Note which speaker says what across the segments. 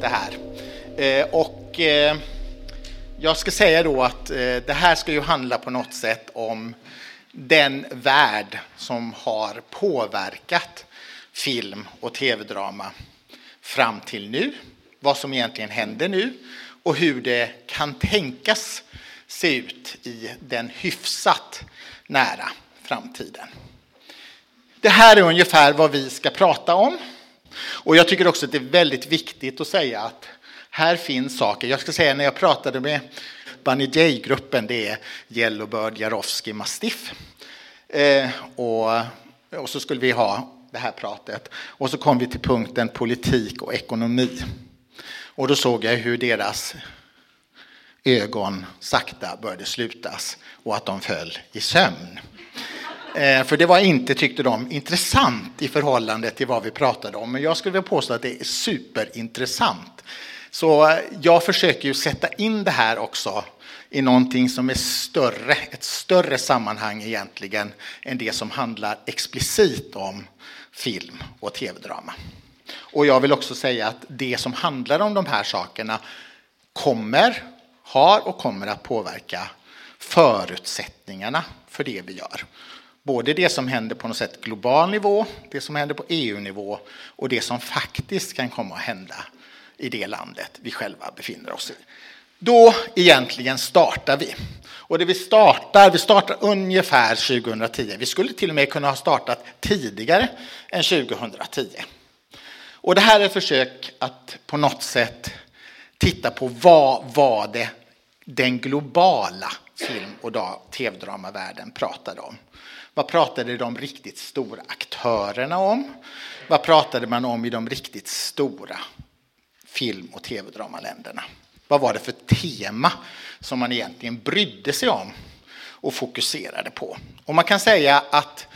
Speaker 1: det här. Eh, och eh, jag ska säga då att eh, det här ska ju handla på något sätt om den värld som har påverkat film och tv-drama fram till nu, vad som egentligen händer nu och hur det kan tänkas se ut i den hyfsat nära framtiden. Det här är ungefär vad vi ska prata om. Och jag tycker också att det är väldigt viktigt att säga att här finns saker. Jag ska säga när jag pratade med Bunny J-gruppen, det är Yellowbird, Jarowski, Mastiff. Eh, och, och så skulle vi ha det här pratet. Och så kom vi till punkten politik och ekonomi. Och då såg jag hur deras ögon sakta började slutas och att de föll i sömn. Eh, för det var inte, tyckte de, intressant i förhållande till vad vi pratade om. Men jag skulle vilja påstå att det är superintressant. Så eh, jag försöker ju sätta in det här också i någonting som är större, ett större sammanhang egentligen än det som handlar explicit om film och tv-drama. Och jag vill också säga att det som handlar om de här sakerna kommer, har och kommer att påverka förutsättningarna för det vi gör. Både det som händer på något sätt global nivå, det som händer på EU-nivå och det som faktiskt kan komma att hända i det landet vi själva befinner oss i. Då egentligen startar vi. Och det vi startar, vi startar ungefär 2010. Vi skulle till och med kunna ha startat tidigare än 2010. Och det här är ett försök att på något sätt titta på vad var det den globala film och tv-dramavärlden pratade om. Vad pratade de riktigt stora aktörerna om? Vad pratade man om i de riktigt stora film och tv-dramaländerna? Vad var det för tema som man egentligen brydde sig om och fokuserade på? Och man kan säga att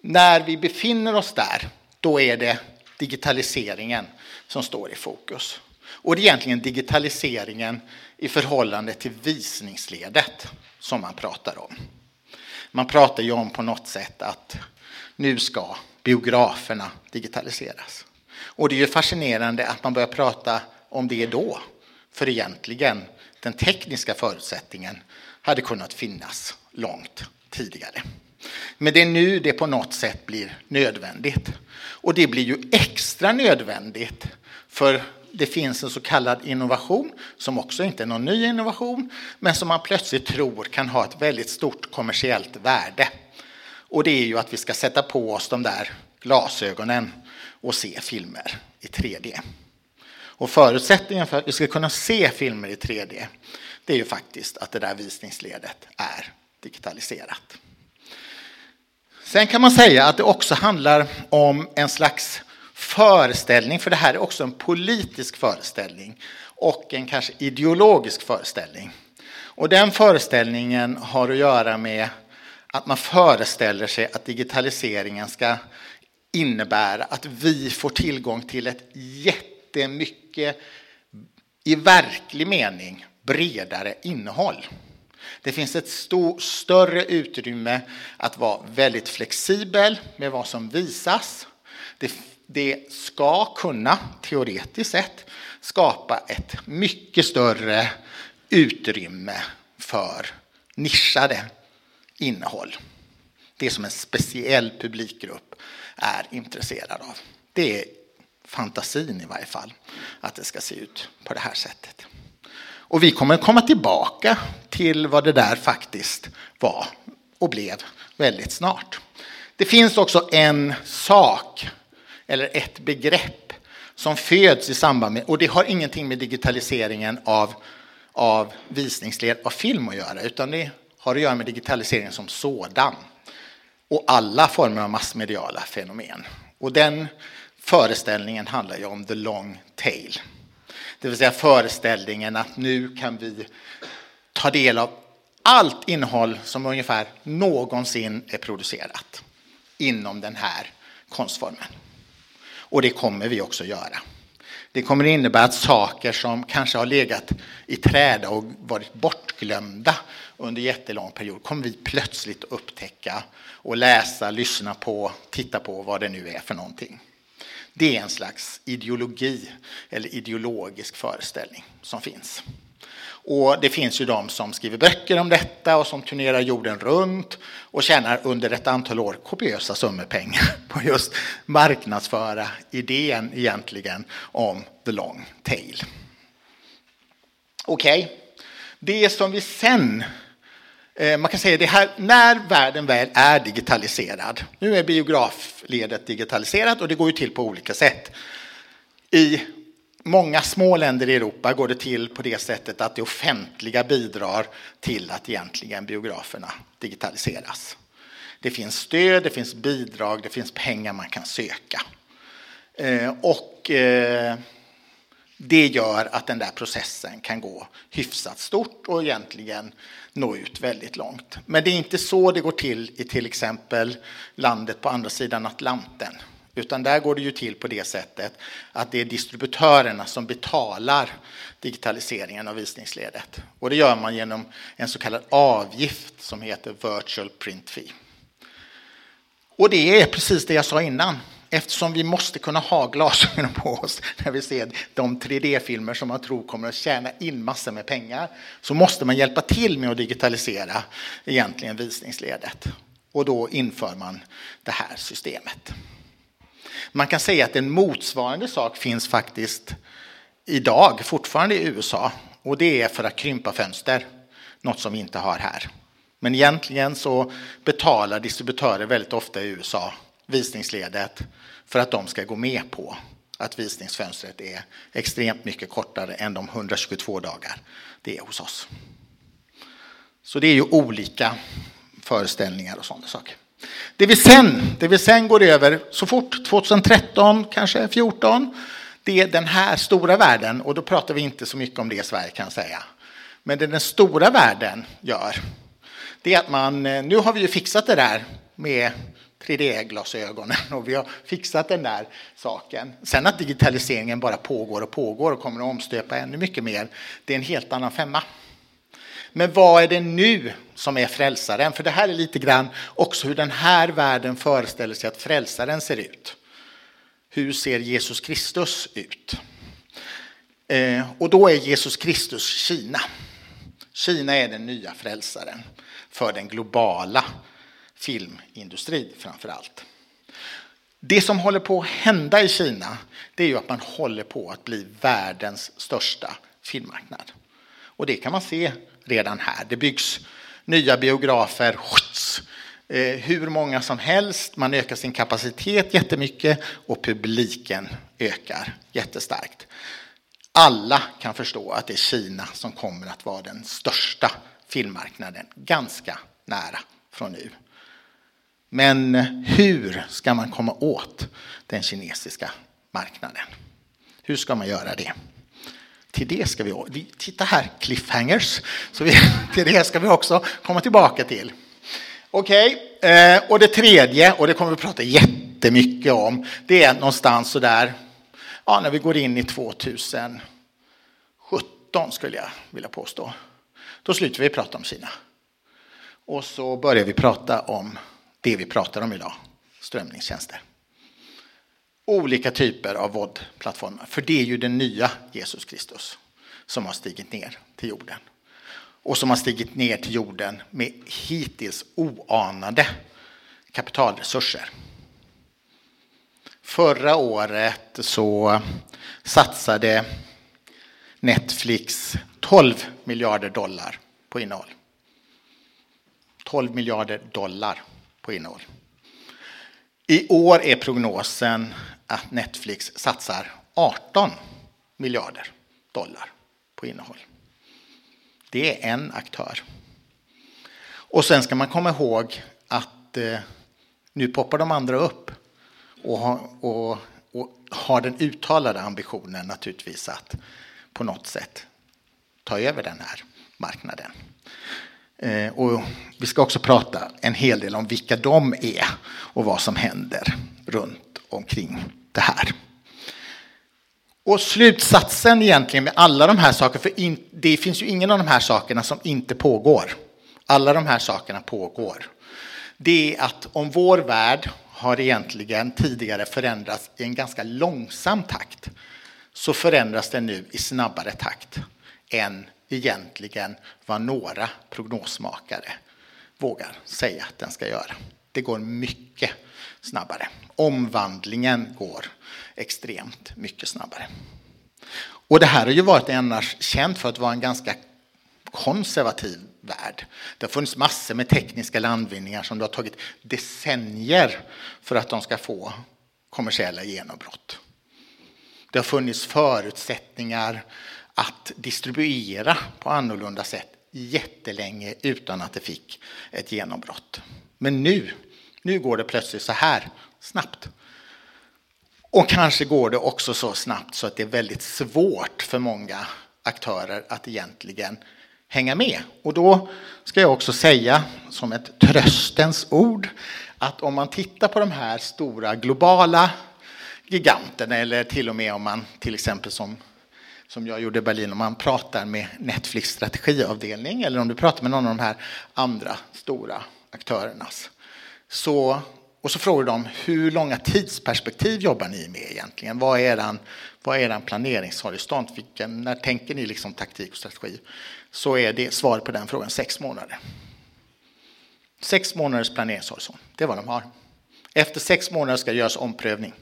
Speaker 1: när vi befinner oss där, då är det digitaliseringen som står i fokus. Och det är egentligen digitaliseringen i förhållande till visningsledet som man pratar om. Man pratar ju om på något sätt att nu ska biograferna digitaliseras. Och det är ju fascinerande att man börjar prata om det då. För egentligen, den tekniska förutsättningen hade kunnat finnas långt tidigare. Men det är nu det på något sätt blir nödvändigt. Och det blir ju extra nödvändigt för det finns en så kallad innovation som också inte är någon ny innovation men som man plötsligt tror kan ha ett väldigt stort kommersiellt värde. Och det är ju att vi ska sätta på oss de där glasögonen och se filmer i 3D. Och förutsättningen för att vi ska kunna se filmer i 3D det är ju faktiskt att det där visningsledet är digitaliserat. Sen kan man säga att det också handlar om en slags föreställning, för det här är också en politisk föreställning och en kanske ideologisk föreställning. Och den föreställningen har att göra med att man föreställer sig att digitaliseringen ska innebära att vi får tillgång till ett jättemycket, i verklig mening, bredare innehåll. Det finns ett stor, större utrymme att vara väldigt flexibel med vad som visas. Det det ska kunna, teoretiskt sett, skapa ett mycket större utrymme för nischade innehåll. Det som en speciell publikgrupp är intresserad av. Det är fantasin i varje fall, att det ska se ut på det här sättet. Och vi kommer komma tillbaka till vad det där faktiskt var och blev väldigt snart. Det finns också en sak eller ett begrepp som föds i samband med, och det har ingenting med digitaliseringen av, av visningsled av film att göra, utan det har att göra med digitaliseringen som sådan och alla former av massmediala fenomen. Och den föreställningen handlar ju om the long tail. Det vill säga föreställningen att nu kan vi ta del av allt innehåll som ungefär någonsin är producerat inom den här konstformen. Och det kommer vi också göra. Det kommer innebära att saker som kanske har legat i träda och varit bortglömda under jättelång period kommer vi plötsligt upptäcka och läsa, lyssna på, titta på vad det nu är för någonting. Det är en slags ideologi eller ideologisk föreställning som finns. Och det finns ju de som skriver böcker om detta och som turnerar jorden runt och tjänar under ett antal år kopiösa summor pengar på just marknadsföra idén egentligen om the long tail. Okej, okay. det som vi sen eh, man kan säga det här, när världen väl är digitaliserad, nu är biografledet digitaliserat och det går ju till på olika sätt. I många små länder i Europa går det till på det sättet att det offentliga bidrar till att egentligen biograferna digitaliseras. Det finns stöd, det finns bidrag, det finns pengar man kan söka. Eh, och eh, det gör att den där processen kan gå hyfsat stort och egentligen nå ut väldigt långt. Men det är inte så det går till i till exempel landet på andra sidan Atlanten utan där går det ju till på det sättet att det är distributörerna som betalar digitaliseringen av visningsledet. Och det gör man genom en så kallad avgift som heter Virtual Print Fee. Och det är precis det jag sa innan. Eftersom vi måste kunna ha glasögonen på oss när vi ser de 3D-filmer som man tror kommer att tjäna in massor med pengar så måste man hjälpa till med att digitalisera egentligen visningsledet. Och då inför man det här systemet. Man kan säga att en motsvarande sak finns faktiskt idag fortfarande i USA och det är för att krympa fönster, något som vi inte har här. Men egentligen så betalar distributörer väldigt ofta i USA visningsledet för att de ska gå med på att visningsfönstret är extremt mycket kortare än de 122 dagar det är hos oss. Så det är ju olika föreställningar och sådana saker. Det vi sen, det vi sen går över så fort, 2013, kanske 14, det är den här stora världen och då pratar vi inte så mycket om det i Sverige kan jag säga. Men det den stora världen gör, det är att man, eh, nu har vi ju fixat det där med 3D-glasögonen och vi har fixat den där saken. Sen att digitaliseringen bara pågår och pågår och kommer att omstöpa ännu mycket mer, det är en helt annan femma. Men vad är det nu som är frälsaren? För det här är lite grann också hur den här världen föreställer sig att frälsaren ser ut. Hur ser Jesus Kristus ut? Eh, och då är Jesus Kristus Kina. Kina är den nya frälsaren för den globala filmindustrin framför allt. Det som håller på att hända i Kina det är ju att man håller på att bli världens största filmmarknad. Och det kan man se redan här. Det byggs nya biografer, eh, hur många som helst. Man ökar sin kapacitet jättemycket och publiken ökar jättestarkt. Alla kan förstå att det är Kina som kommer att vara den största filmmarknaden ganska nära från nu. Men hur ska man komma åt den kinesiska marknaden? Hur ska man göra det? Till det ska vi, titta här, cliffhangers, så vi, till det ska vi också komma tillbaka till. Okej, okay. eh, och det tredje, och det kommer vi prata jättemycket om, det är någonstans sådär ja, när vi går in i 2017 skulle jag vilja påstå. Då slutar vi prata om Kina. Och så börjar vi prata om det vi pratar om idag, strömningstjänster olika typer av VOD-plattformar. För det är ju den nya Jesus Kristus som har stigit ner till jorden. Och som har stigit ner till jorden med hittills oanade kapitalresurser. Förra året så satsade Netflix 12 miljarder dollar på innehåll. 12 miljarder dollar på innehåll. I år är prognosen att Netflix satsar 18 miljarder dollar på innehåll. Det är en aktör. Och sen ska man komma ihåg att eh, nu poppar de andra upp och, har, och, och har den uttalade ambitionen naturligtvis att på något sätt ta över den här marknaden. Eh, och vi ska också prata en hel del om vilka de är och vad som händer runt omkring det här. Och slutsatsen egentligen med alla de här sakerna, för in, det finns ju ingen av de här sakerna som inte pågår. Alla de här sakerna pågår. Det är att om vår värld har egentligen tidigare förändrats i en ganska långsam takt så förändras den nu i snabbare takt än egentligen vad några prognosmakare vågar säga att den ska göra. Det går mycket snabbare. Omvandlingen går extremt mycket snabbare. Och det här har ju varit annars känt för att vara en ganska konservativ värld. Det har funnits massor med tekniska landvinningar som det har tagit decennier för att de ska få kommersiella genombrott. Det har funnits förutsättningar att distribuera på annorlunda sätt jättelänge utan att det fick ett genombrott. Men nu, nu går det plötsligt så här snabbt. Och kanske går det också så snabbt så att det är väldigt svårt för många aktörer att egentligen hänga med. Och då ska jag också säga som ett tröstens ord att om man tittar på de här stora globala giganterna eller till och med om man till exempel som som jag gjorde i Berlin, om man pratar med Netflix strategiavdelning eller om du pratar med någon av de här andra stora aktörernas. Så, och så frågar de hur långa tidsperspektiv jobbar ni med egentligen? Vad är eran, vad är eran planeringshorisont? Vilken, när tänker ni liksom taktik och strategi? Så är det svar på den frågan sex månader. Sex månaders planeringshorisont, det är vad de har. Efter sex månader ska det göras omprövning.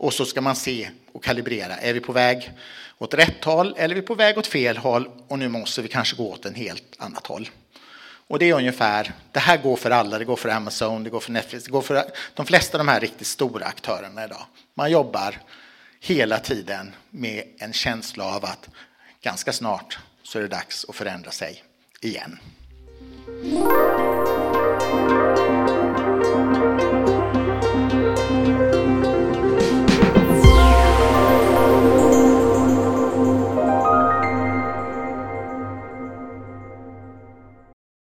Speaker 1: Och så ska man se och kalibrera. Är vi på väg åt rätt håll eller är vi på väg åt fel håll? Och nu måste vi kanske gå åt en helt annat håll. Och det är ungefär, det här går för alla, det går för Amazon, det går för Netflix, det går för de flesta av de här riktigt stora aktörerna idag. Man jobbar hela tiden med en känsla av att ganska snart så är det dags att förändra sig igen.